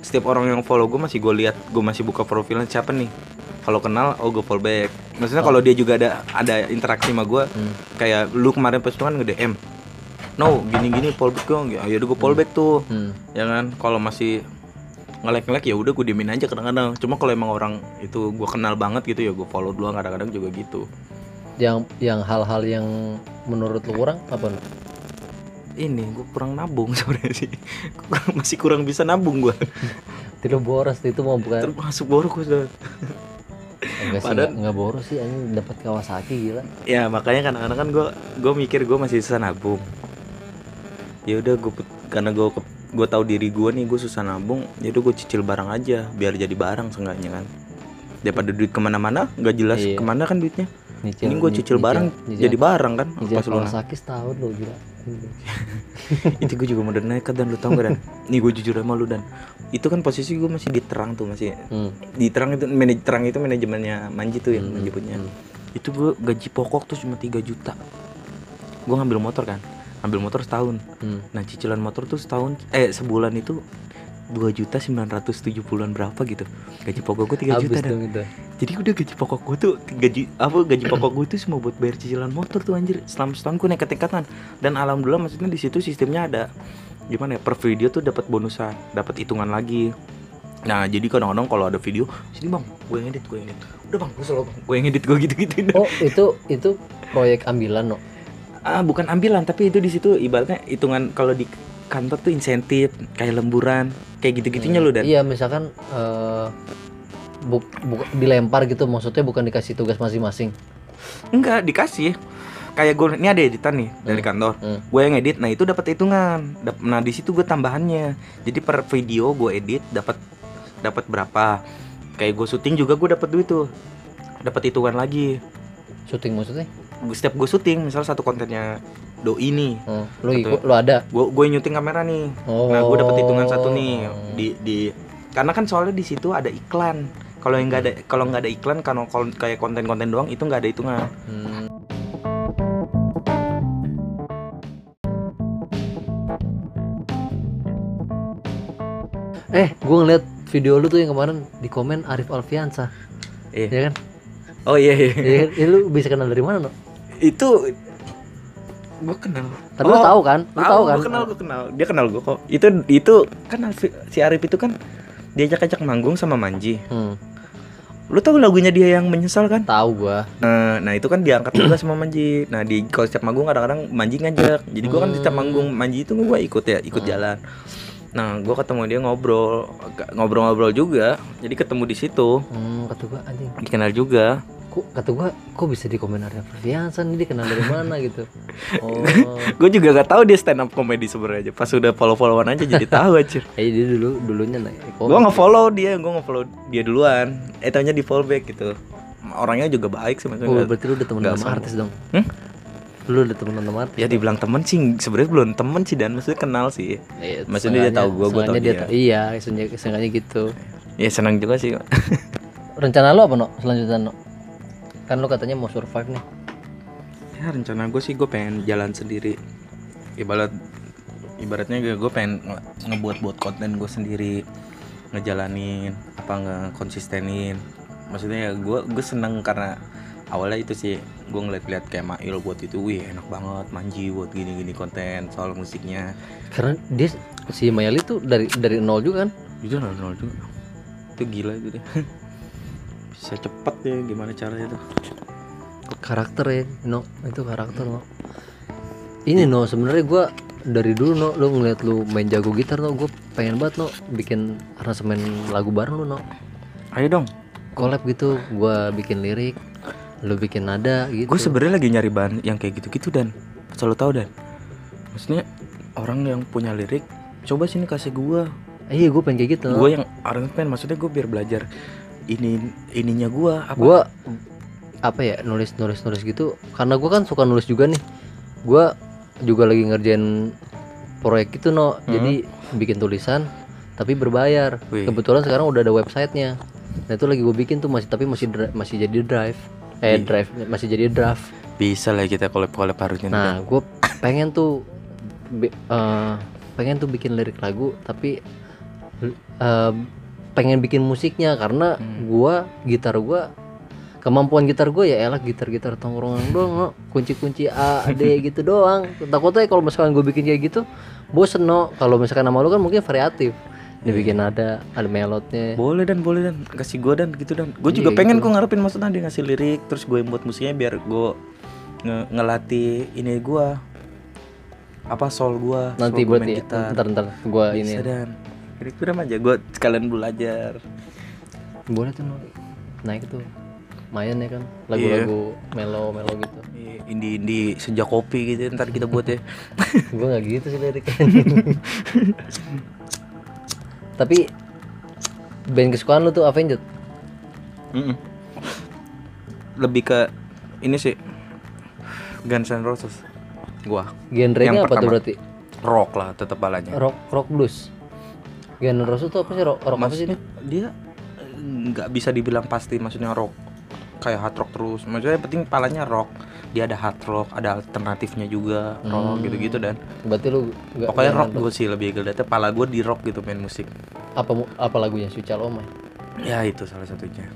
Setiap orang yang follow gue masih gue lihat, gue masih buka profilnya siapa nih. Kalau kenal, oh gue follow back. Maksudnya kalau dia juga ada ada interaksi sama gue, Hmm. kayak lu kemarin pas itu kan nge DM. No, gini-gini follow back gue. Ya udah gue follow back tuh. hmm. Ya kan, kalau masih nge-like ya udah gue diemin aja kadang-kadang. Cuma kalau emang orang itu gue kenal banget gitu ya gue follow dulu kadang-kadang juga gitu. yang yang hal-hal yang menurut lu kurang apa ini gue kurang nabung sebenarnya sih. Kurang- masih kurang bisa nabung gue lu boros itu mau bukan termasuk boros gue enggak sih padahal- nggak- boros sih anjing. Dapat Kawasaki gila. Ya makanya kadang-kadang kan gue gue mikir gue masih susah nabung. Ya udah gue karena gue gue tahu diri gue nih gue susah nabung udah gue cicil barang aja biar jadi barang seenggaknya kan. Daripada duit ke mana-mana nggak jelas Iya. ke mana kan duitnya. Nyicil ini gue cicil barang nyicil- jadi barang kan nyicil pas lunas Kawasaki setahun lo gila. Itu gue juga mau nekat dan lu tau gak dan? Nih gue jujur sama lu dan. Itu kan posisi gue masih di terang tuh masih. Hmm. di terang itu manaj terang itu manajemennya Manji tuh yang Hmm, Manji punya hmm. itu gue gaji pokok tuh cuma 3 juta. Gue ngambil motor kan ngambil motor setahun. Hmm. nah cicilan motor tuh setahun eh sebulan itu dua juta sembilan ratus tujuh puluhan berapa gitu. Gaji pokok gue tiga juta dong itu. Jadi udah gaji pokok gue tuh gaji apa gaji pokok gue tuh semua buat bayar cicilan motor tuh anjir. Selama setahun gue nekat-nekatan dan alhamdulillah maksudnya di situ sistemnya ada gimana ya per video tuh dapat bonusan dapat hitungan lagi. Nah jadi kadang-kadang kalau ada video sini bang gue yang edit gue yang edit. Udah bang gue selalu bang gue yang edit gue gitu gitu oh itu itu proyek ambilan no ah bukan ambilan tapi itu di situ ibaratnya hitungan kalau di kantor tuh insentif kayak lemburan kayak gitu-gitunya Hmm, lo dan. Iya misalkan eh buk, buk- dilempar gitu maksudnya bukan dikasih tugas masing-masing. Enggak dikasih. Kayak gue ini ada editan nih dari Hmm. kantor. Hmm. gue yang edit nah itu dapat hitungan. Nah di situ gue tambahannya. Jadi per video gue edit dapat dapat berapa. Kayak gue syuting juga gue dapat duit tuh. Dapat hitungan lagi. Syuting maksudnya setiap gue syuting misal satu kontennya doi nih oh, lu ikut lu ada? Gue gue nyuting kamera nih. Oh nah gue dapat hitungan satu nih di di karena kan soalnya di situ ada iklan. Kalau yang nggak ada kalau nggak ada iklan kalau kalau kayak konten-konten doang itu nggak ada hitungan. Hmm. Eh, gue ngeliat video lu tuh yang kemarin di komen Arif Alfiansa, eh. Ya kan? oh iya iya. Ya kan? Eh, lu bisa kenal dari mana, no? Itu gue kenal Tapi lu Oh, tahu kan? Lu tahu kan? gue kenal gue kenal dia kenal gue kok itu itu kan si Arif itu kan diajak-ajak manggung sama Manji Hmm. Lu tahu lagunya dia yang menyesal kan? Tahu gua. Nah, nah itu kan diangkat juga sama Manji. Nah di kalau setiap manggung kadang-kadang Manji ngajak. Jadi gua kan setiap manggung Manji itu gua ikut ya, ikut jalan. Nah gua ketemu dia ngobrol, ngobrol-ngobrol juga. Jadi ketemu di situ, Hmm, anjing. dikenal juga. Kok kata gua kok bisa di komentarnya Ferviansan ini dia kenal dari mana gitu. Oh. Gue juga gak tahu dia stand up comedy sebenarnya. Pas udah follow-followan aja jadi tahu aja. Eh dia dulu dulunya naik. Gue nge-follow dia, gue nge-follow dia duluan. Eh taunya di follow back gitu. Orangnya juga baik sih Oh, maksudnya. berarti lu udah temen sama artis dong. Hmm? Lu udah temen sama artis. Ya dibilang temen sih sebenarnya belum temen sih dan maksudnya kenal sih. Iya, Maksudnya dia tahu gua, gua tahu dia. dia. Iya, sengaja, sengaja gitu. Ya senang juga sih. Rencana lu apa no selanjutnya no? Kan lu katanya mau survive nih. ya rencana gue sih gue pengen jalan sendiri. Ibarat ibaratnya gue pengen nge- ngebuat buat konten gue sendiri ngejalanin apa nggak konsistenin maksudnya ya gue gue seneng karena awalnya itu sih gue ngeliat-liat kayak Mail buat itu wih enak banget manji buat gini-gini konten soal musiknya Karena dia si Mayali tuh dari dari nol juga kan. itu nol nol juga itu gila itu deh bisa cepet ya gimana caranya tuh? Karakter ya, no itu karakter no. Ini no sebenarnya gua dari dulu no lu ngeliat lu main jago gitar no gue pengen banget no bikin aransemen lagu bareng lu no ayo dong. Collab gitu gua bikin lirik lu bikin nada gitu. Gue sebenarnya lagi nyari bahan yang kayak gitu-gitu dan. Selalu tahu dan. Maksudnya orang yang punya lirik coba sini kasih gue Eh, iya gue pengen kayak gitu gue yang aransemen maksudnya gue biar belajar ini ininya gue apa? Gue apa ya nulis nulis nulis gitu. Karena gue kan suka nulis juga nih. Gue juga lagi ngerjain proyek itu no. Jadi bikin tulisan tapi berbayar. Wih. kebetulan sekarang udah ada websitenya. Nah itu lagi gue bikin tuh masih tapi masih masih jadi drive. Eh Iya. drive masih jadi draft. Bisa lah kita collab collab harusnya nah gue pengen tuh eh, pengen tuh bikin lirik lagu tapi eh, pengen bikin musiknya karena Hmm. gua gitar gua kemampuan gitar gue ya elah gitar-gitar tongkrongan doang no. kunci-kunci A D gitu doang. Takutnya kalau misalkan gue bikin kayak gitu bosen no kalau misalkan nama lu kan mungkin variatif. Dibikin ada ada melodnya. Boleh dan boleh dan. Kasih gue dan gitu dan. Gue Iya, juga pengen gitu. gue ngarepin maksudnya dia ngasih lirik terus gue buat musiknya biar gue nge- ngelatih ini gue apa soul gue nanti buat ya ntar ntar gue ini. Dan kira-kira aja gue sekalian belajar. Boleh tuh naik tuh. Lumayan ya kan lagu-lagu melo melo gitu. Indie indie sejak kopi gitu ntar kita buat ya. Gue nggak gitu sih liriknya tapi band kesukaan lu tuh Avenged? Mm-mm. lebih ke ini sih Guns N' Roses. Gua. Yang apa tuh berarti? Rock lah tetap balanya. Rock rock blues genre Roses tuh apa sih? Rock, rock apa sih maksudnya dia eh, nggak bisa dibilang pasti maksudnya rock kayak hard rock terus. Maksudnya yang penting palanya rock. Dia ada hard rock ada alternatifnya juga rock gitu-gitu dan berarti lu nggak pokoknya rock gue sih lebih gede. Pala gue di rock gitu main musik. Apa apa lagunya? Suci Aloma ya itu salah satunya.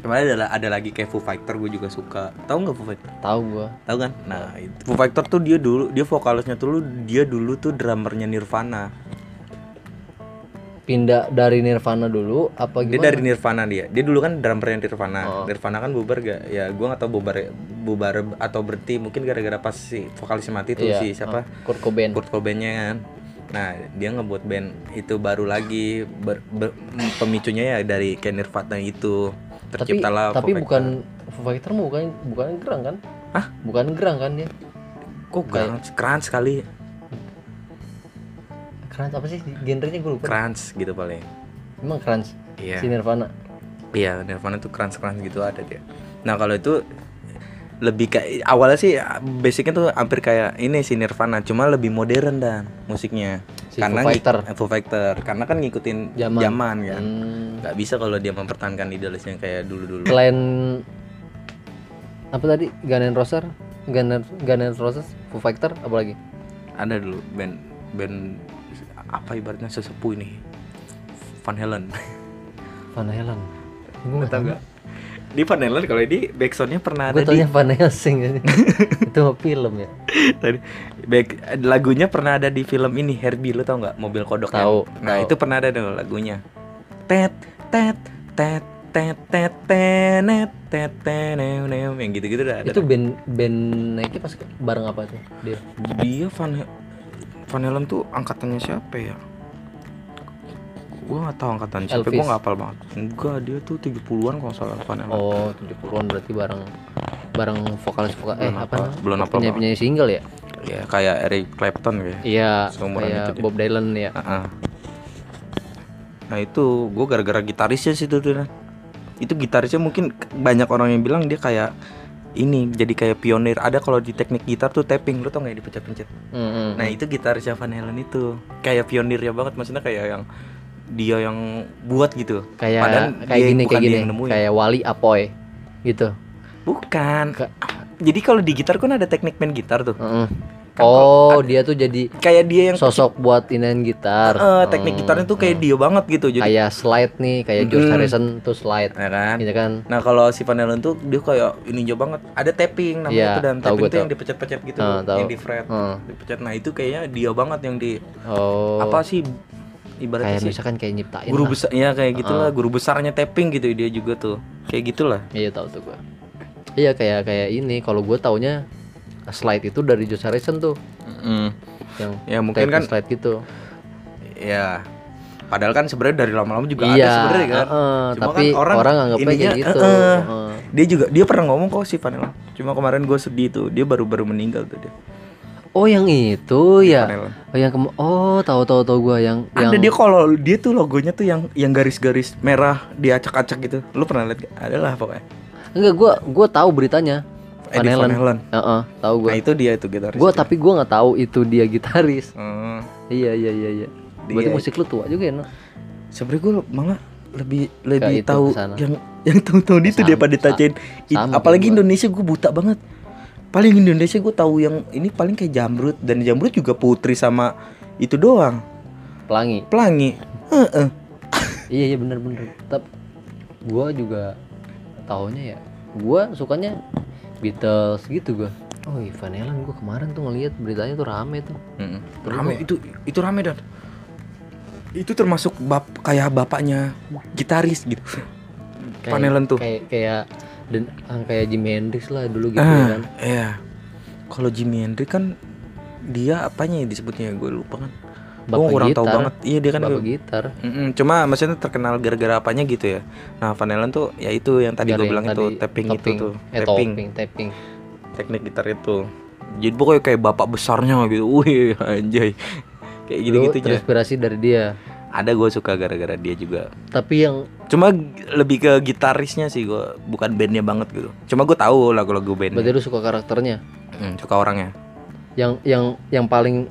Kemarin ada ada lagi kayak Foo Fighter gue juga suka. Tahu nggak Foo Fighter? Tahu gua. Tahu kan? Nah itu Foo Fighter tuh dia dulu dia vokalisnya tuh dia dulu tuh drummernya Nirvana pindah dari Nirvana dulu apa dia gimana? dari Nirvana dia. Dia dulu kan drummernya Nirvana. Oh. Nirvana kan bubar gak ya gua nggak tahu bubar bubar atau berhenti. Mungkin gara-gara pas si vokalisnya mati tuh Iya, si siapa? Oh, Kurt Cobain. Kurt Cobainnya kan. Nah dia ngebuat band itu baru lagi. Ber- ber- pemicunya ya dari kayak Nirvana itu. Tapi terciptalah tapi Fighter. bukan Foo Fighter bukan bukan gerang kan? Hah? bukan gerang kan dia? Kok grunge crunch sekali crunch apa sih genrenya gue lupa crunch gitu paling emang crunch iya si Nirvana Iya, Nirvana tuh crunch-crunch gitu ada dia. Nah, kalau itu lebih kayak awalnya sih basicnya tuh hampir kayak ini si Nirvana, cuma lebih modern dan musiknya. Si karena Foo Fighter. Foo Fighter. Karena kan ngikutin Zaman. zaman, kan. Hmm, Nggak bisa kalau dia mempertahankan idealisnya kayak dulu-dulu. selain apa tadi Gun N' Roses Gun N' Gun N' Roses Foo Fighter apa lagi Ada dulu band band apa ibaratnya sesepuh ini. Van Halen. Van Halen gue tahu nggak? Di Van Halen kalau di backsoundnya pernah gue ada di Van Helsing itu film ya Tadi back lagunya pernah ada di film ini Herbie lo tau nggak mobil kodok Tahu, nah tahu. itu pernah ada dong lagunya tet tet tet tet tet tenet tet tenew, new. yang gitu-gitu dah ada itu band band naiknya pas bareng apa tuh dia dia Van Van Halen tuh angkatannya siapa ya? Gua nggak tahu angkatan siapa gua nggak hafal banget. Enggak dia tuh 70-an kalau salah Van Halen. Oh 70-an berarti bareng bareng vokalis vokal eh apa belum apa penyanyi, penyanyi single ya? Ya kayak Eric Clapton kayak. Iya kayak itu dia. Bob Dylan ya Heeh. Nah itu gue gara-gara gitarisnya sih tuh, tuh. Itu gitarisnya mungkin banyak orang yang bilang dia kayak ini jadi kayak pionir. Ada kalau di teknik gitar tuh tapping, lu tau nggak ya dipencet-pencet. Mm-mm. Nah itu gitarisnya Van Halen itu kayak pionirnya banget, maksudnya kayak yang dia yang buat gitu. kayak Padahal kayak dia- gini bukan kayak dia gini yang nemuin. kayak Wali Apoy gitu Bukan. Ka- Jadi kalau di gitar kan ada teknik main gitar tuh. Mm-mm. Kan oh kalau dia tuh jadi Kayak dia yang sosok buat inian gitar Eh, teknik Hmm, gitarnya tuh kayak hmm. dia banget gitu. Jadi kayak slide nih kayak George Mm-mm. Harrison tuh slide ya kan? gitu kan Nah kalau si Van Halen tuh dia kayak ini jauh banget. Ada tapping namanya Iya, itu dan tapping tuh yang dipencet-pencet gitu, Ah, tahu. yang di fret, Hmm. dipencet. Nah itu kayaknya dia banget yang di oh apa sih ibaratnya kayak sih misalkan kayak nyiptain guru lah. besar ya kayak gitulah Ah. guru besarnya tapping gitu dia juga tuh kayak gitulah. iya tahu tuh gua iya kayak kayak ini kalau gua taunya slide itu dari George Harrison tuh yang Ya mungkin kan slide gitu ya padahal kan sebenarnya dari lama-lama juga ada iya sebenarnya kan. heeh, Cuma tapi kan orang orang, anggapnya kayak gitu heeh. heeh. Dia juga dia pernah ngomong kok si Van Halen. Cuma kemarin gue sedih tuh dia baru-baru meninggal tuh dia. oh yang itu ya Van Halen. oh yang kem- oh tahu tahu tahu gua yang yang Ada dia kalau dia tuh logonya tuh yang yang garis-garis merah diacak-acak gitu. Lu pernah lihat gak? Ada lah pokoknya. enggak gua gua tahu beritanya Van Eddie Van Halen. Halen. Heeh, tahu gua Nah itu dia itu gitaris. gua itu. tapi gua nggak tahu itu dia gitaris Hmm, iya iya iya iya berarti Dia- musik lu tua juga ya no? sebenarnya gue malah lebih lebih itu, tahu yang yang tahun-tahun itu Sama, daripada sa- ditacain. Apalagi gua. Indonesia gue buta banget. Paling Indonesia gue tahu yang ini paling kayak jamrut dan jamrut juga putri sama itu doang. pelangi Pelangi. Heeh. iya iya bener bener tapi gua juga taunya ya gua sukanya Beatles gitu gua oh iya Van Halen gua kemarin tuh ngeliat beritanya tuh rame tuh. Terus Rame gua- itu itu rame dan itu termasuk bap kayak bapaknya gitaris gitu. Van Halen tuh. kayak kayak dan ah, kayak Jimi Hendrix lah dulu gitu ah, kan iya. Kalau Jimi Hendrix kan dia apanya ya disebutnya gue lupa kan. Gue bapak kurang gitar tahu banget. Iya dia kan bapak gitar Mm-mm, cuma maksudnya terkenal gara-gara apanya gitu ya. Nah, Van Halen tuh ya itu yang tadi gue bilang itu tapping, itu tuh, eh, tapping, tapping tapping teknik gitar itu. Jadi pokoknya kayak bapak besarnya gitu. Wih, anjay. Kayak Lu gitu-gitu aja. terinspirasi dari dia Ada gue suka gara-gara dia juga. tapi yang Cuma lebih ke gitarisnya sih gue, bukan bandnya banget gitu. Cuma gue tahu lagu-lagu berarti bandnya. lu suka karakternya Hmm, suka orangnya. yang yang yang paling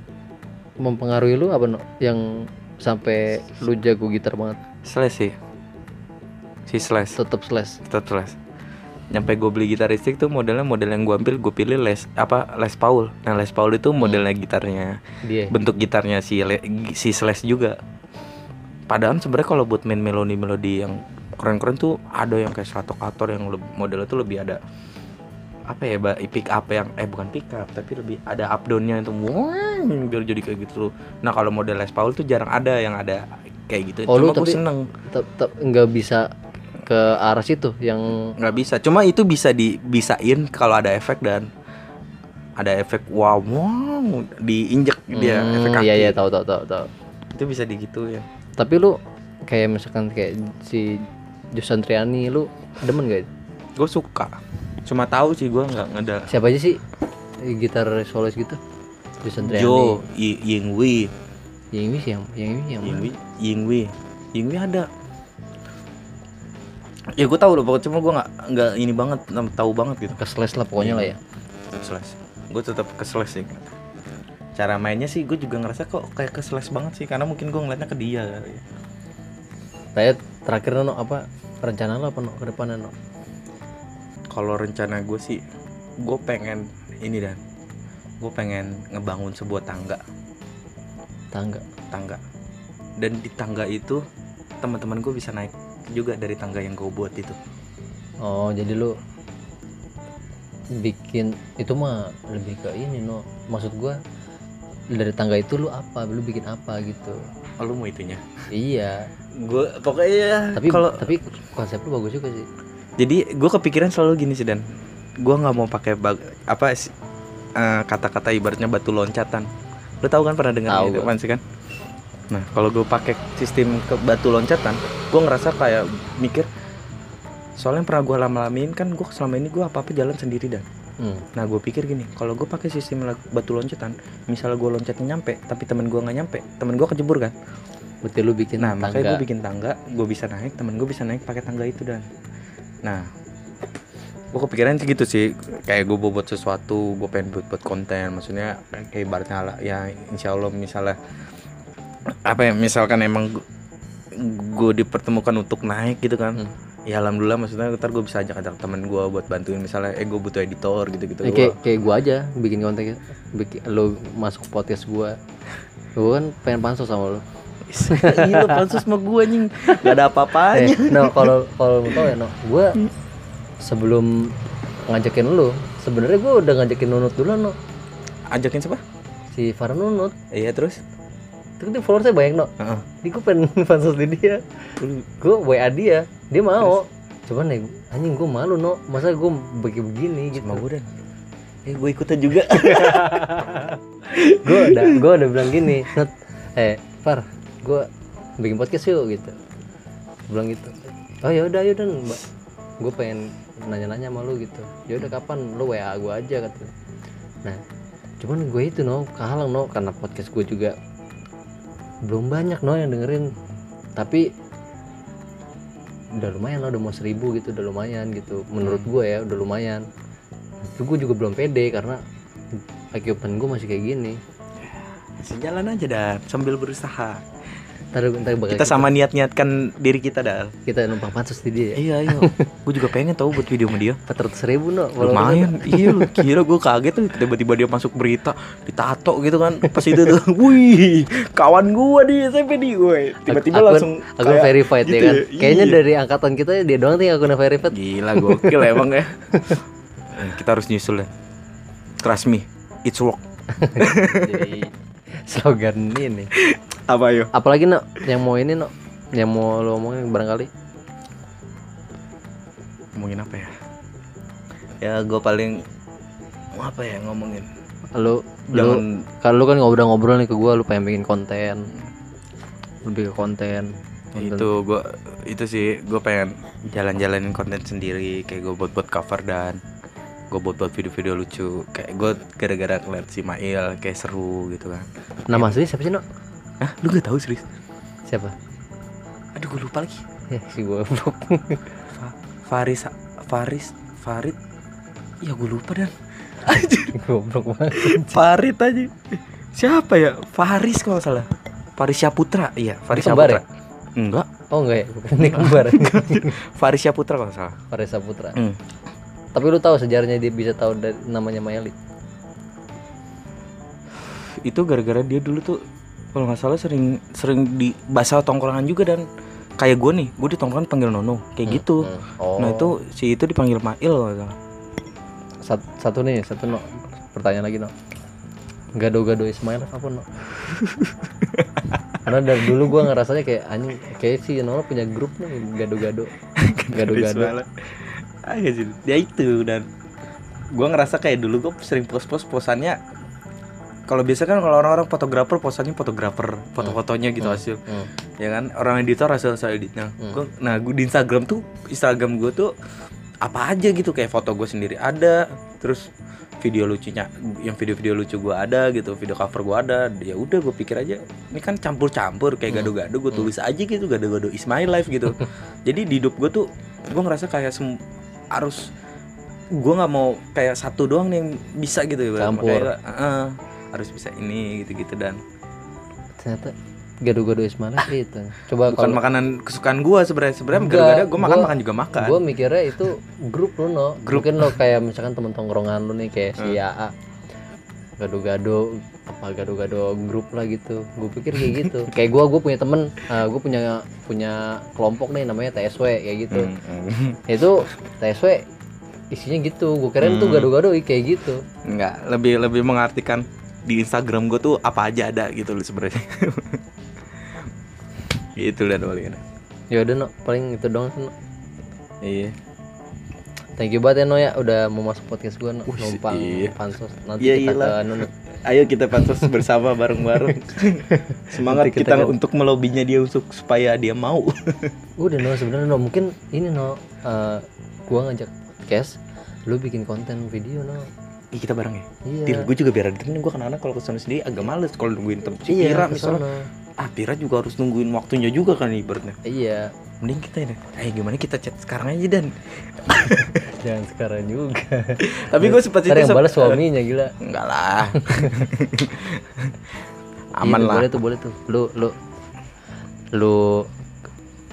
mempengaruhi lu apa no? yang sampai lu jago gitar banget Slash sih. Si Slash. tetap slash Tetap Slash. Nyampe gue beli gitar listrik tuh modelnya model yang gue ambil gue pilih Les apa Les Paul. Nah Les Paul itu modelnya gitarnya dia bentuk gitarnya si Le- si Slash juga. Padahal sebenarnya kalau buat main melodi-melodi yang keren-keren tuh ada yang kayak Stratocaster yang leb- modelnya tuh lebih ada apa ya, pick up yang eh bukan pick up tapi lebih ada up downnya itu wah, biar jadi kayak gitu. Nah kalau model Les Paul tuh jarang ada yang ada kayak gitu. Oh, Cuma tapi- seneng tetap nggak bisa ke arah situ yang nggak bisa. Cuma itu bisa dibisain kalau ada efek dan ada efek wow wow diinjek dia Hmm, efek kaki. iya iya tahu tahu tahu tahu Itu bisa digituin. tapi lu kayak misalkan kayak si Josan Triani lu demen gak gue suka cuma tahu sih gue nggak ada siapa aja sih? Gitar solois gitu? Josan Triani Jo Y- Ying Wei. Yang ini sih yang ini yang Ying mana? Wei Ying Wei. Ying Wei ada. Ya gue tahu loh pokoknya cuma gue nggak nggak ini banget tahu banget gitu. Ke slash lah pokoknya lah ya. Slash gue tetap ke slash sih. Cara mainnya sih gue juga ngerasa kok kayak ke slash banget sih karena mungkin gue ngeliatnya ke dia kali ya. kayak terakhir no apa? Rencana lo apa no ke depannya no kalau rencana gue sih gue pengen ini dan. Gue pengen ngebangun sebuah tangga. Tangga? Tangga. Dan di tangga itu teman-teman gue bisa naik juga dari tangga yang gue buat itu. Oh jadi lu bikin itu mah lebih ke ini no. Maksud gua dari tangga itu lu apa? Lu bikin apa gitu? Oh, lu mau itunya? Iya. Gue pokoknya tapi kalau tapi konsep lu bagus juga sih jadi gue kepikiran selalu gini sih dan. Gue nggak mau pakai apa eh, kata-kata ibaratnya batu loncatan. Lu tahu kan pernah dengar itu kan sih kan? Nah kalau gue pakai sistem ke batu loncatan gue ngerasa kayak mikir soalnya yang pernah gue lama-lamain kan gue selama ini gue apa apa jalan sendiri dan. Hmm. nah gue pikir gini kalau gue pakai sistem batu loncatan misalnya gue loncatnya nyampe tapi temen gue nggak nyampe temen gue kejebur kan? Berarti lu bikin Nah, makanya tangga. gue bikin tangga, gue bisa naik, temen gue bisa naik pakai tangga itu dan. Nah, gue kepikiran sih gitu sih, kayak gue buat sesuatu, gue pengen buat buat konten, maksudnya kayak ibaratnya lah, ya insya Allah misalnya apa ya, misalkan emang gue dipertemukan untuk naik gitu kan. Hmm. Ya alhamdulillah maksudnya ntar gue bisa ajak-ajak temen gue buat bantuin. Misalnya eh gue butuh editor gitu-gitu. Eh, kayak kayak gua aja bikin konten bikin lu masuk podcast gua. Gua kan pengen pansos sama lu Iya pansus sama gue anjing. Gak ada eh apa-apanya no kalau kalau lu tau ya no gua sebelum ngajakin lu sebenarnya gua udah ngajakin nunut dulu no Ajakin siapa? si Farah nunut. Iya terus? itu kan dia followersnya banyak no Heeh. jadi gua pengen pansos di dia. Gua WA dia. Dia mau. Cuman ya anjing gua malu no masa gua begini begini gitu. Sama gue dan Eh gue ikutan juga. Gue udah gue udah bilang gini Nut, eh Far gue bikin podcast yuk gitu. Bilang gitu. Oh ya udah yaudah mbak. Gue pengen nanya-nanya sama lu gitu. Ya udah kapan? Lu wa gue aja kata nah cuman gue itu no kehalang no karena podcast gue juga belum banyak no yang dengerin. Tapi udah lumayan lah udah mau seribu gitu udah lumayan gitu. Menurut gue ya udah lumayan. Itu gue juga belum pede karena equipment gue masih kayak gini. Sejalan aja dan sambil berusaha ntar, ntar bakal Kita sama niat-niatkan diri kita dah kita numpang pansus di dia. Ya Iya iya. Gue juga pengen tahu buat video sama dia. 400 ribu no Lumayan. Iya lu kira gue kaget tuh. Tiba-tiba dia masuk berita Ditato gitu kan. Pas itu tuh Wih Kawan gue di SMP di gue Tiba-tiba Akun- langsung akun kayak verified gitu ya kan? ya. kayaknya Iya. dari angkatan kita dia doang nih akun verified. Gila gokil emang ya. Eh, Kita harus nyusul ya. Trust me It's work. Jadi slogan ini. Apa yo apalagi no yang mau ini no yang mau lo omongin barangkali. Ngomongin apa ya? Ya gue paling Apa ya ngomongin? Lu lu Jangan kalau lu kan ngobrol-ngobrol nih ke gua lu pengen bikin konten. Lebih ke konten Ya itu gue itu sih gue pengen jalan-jalanin konten sendiri kayak gue buat buat cover dan gue buat buat video-video lucu. Kayak gue gara-gara ngeliat si Mail kayak seru gitu kan. Nama asli siapa sih no ah lu gak tahu serius? Siapa? Aduh gue lupa lagi. Ya si gua. Belum Fa- Faris Faris Farid. Ya gue lupa dan. Goblok banget Farid aja. Siapa ya? Faris kalau salah. Faris Syaputra. Iya Faris Kembar Syaputra. Enggak. Oh enggak ya? Bukan ini kembar. Faris Syaputra kalau salah. Faresa Putra Hmm. Tapi lu tahu sejarahnya dia bisa tahu dari namanya Mayali itu gara-gara dia dulu tuh kalau nggak salah sering sering di bahasa tongkrongan juga dan kayak gue nih gue di tongkrongan panggil Nono kayak gitu. Hmm. Oh. nah itu si itu dipanggil Mail satu, satu nih satu no. Pertanyaan lagi no. Gado-gado Ismail apa no? Karena dari dulu gua ngerasanya kayak anjing kayak si Nono punya grup nih gado-gado. Gado-gado ya sih dia itu dan gue ngerasa kayak dulu gue sering post-post posannya kalau biasa kan kalau orang-orang fotografer posannya fotografer foto-fotonya gitu hasil. Hmm. ya kan? Orang editor hasil hasil editnya. Hmm. Gua- nah gue di Instagram tuh Instagram gue tuh apa aja gitu. Kayak foto gue sendiri ada terus video lucunya yang video-video lucu gue ada gitu video cover gue ada ya udah gue pikir aja ini kan campur-campur kayak Hmm. gado-gado gue tulis aja gitu gado-gado is my life gitu. Jadi di hidup gue tuh gue ngerasa kayak sem- harus gue nggak mau kayak satu doang nih yang bisa gitu ya Campur. Makanya, "Ah, harus bisa ini gitu-gitu dan ternyata gado-gado Ismail itu coba bukan kalau makanan kesukaan gue sebenarnya sebenarnya gara-gara gue makan gua- makan juga makan gue mikirnya itu grup lu no Grup. mungkin lo kayak misalkan temen tongkrongan lu nih kayak si Hmm. AA gado-gado apa gado-gado grup lah gitu gue pikir kayak gitu kayak gue gue punya temen gue punya punya kelompok nih namanya TSW kayak gitu Hmm, itu TSW isinya gitu gue keren tuh Hmm. gado-gado kayak gitu Enggak, lebih lebih mengartikan di Instagram gue tuh apa aja ada gitu loh sebenarnya. Itu lihat paling ya udah no paling itu doang no. Iya. thank you banget ya no ya udah mau masuk podcast gue no numpang iya. pansos nanti Iya, kita iyalah. ke no. Ayo kita pansos bersama bareng-bareng. Semangat kita kita, kan- untuk melobinya dia untuk supaya dia mau. udah no sebenarnya no mungkin ini no eh, gua ngajak podcast lu bikin konten video no Ih, kita bareng ya. iya gue juga biar ditemenin gue kadang-kadang kalau ke sana sendiri agak males kalau nungguin tem si iya Pira misalnya. Ah, Pira juga harus nungguin waktunya juga kan ibaratnya. iya Mending kita ini. Ayo gimana kita chat sekarang aja dan. jangan sekarang juga Tapi gue sempat Ntar yang balas suaminya gila Enggak lah. Aman Iya, lah. boleh tuh boleh tuh lu lu lu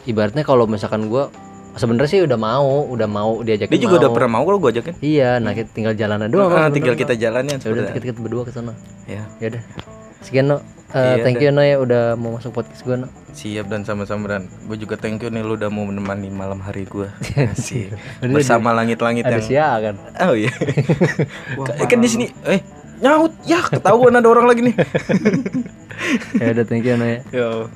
ibaratnya kalau misalkan gua sebenarnya sih udah mau udah mau diajakin Dia juga mau. udah pernah mau kalau gue ajakin. iya nah kita tinggal jalan doang Ah, no, tinggal kita jalanin no. ya udah kita, kita berdua ke sana Ya. ya udah sekian no Uh, iya, thank you naya udah mau masuk podcast gue no. Siap dan sama-sama dan gue juga thank you nih lu udah mau menemani malam hari gue iya, iya. bersama langit-langit yang sia kan. Oh iya. Wah, eh, kan di sini eh nyaut ya ketahuan ada orang lagi nih. ya udah thank you naya Yo.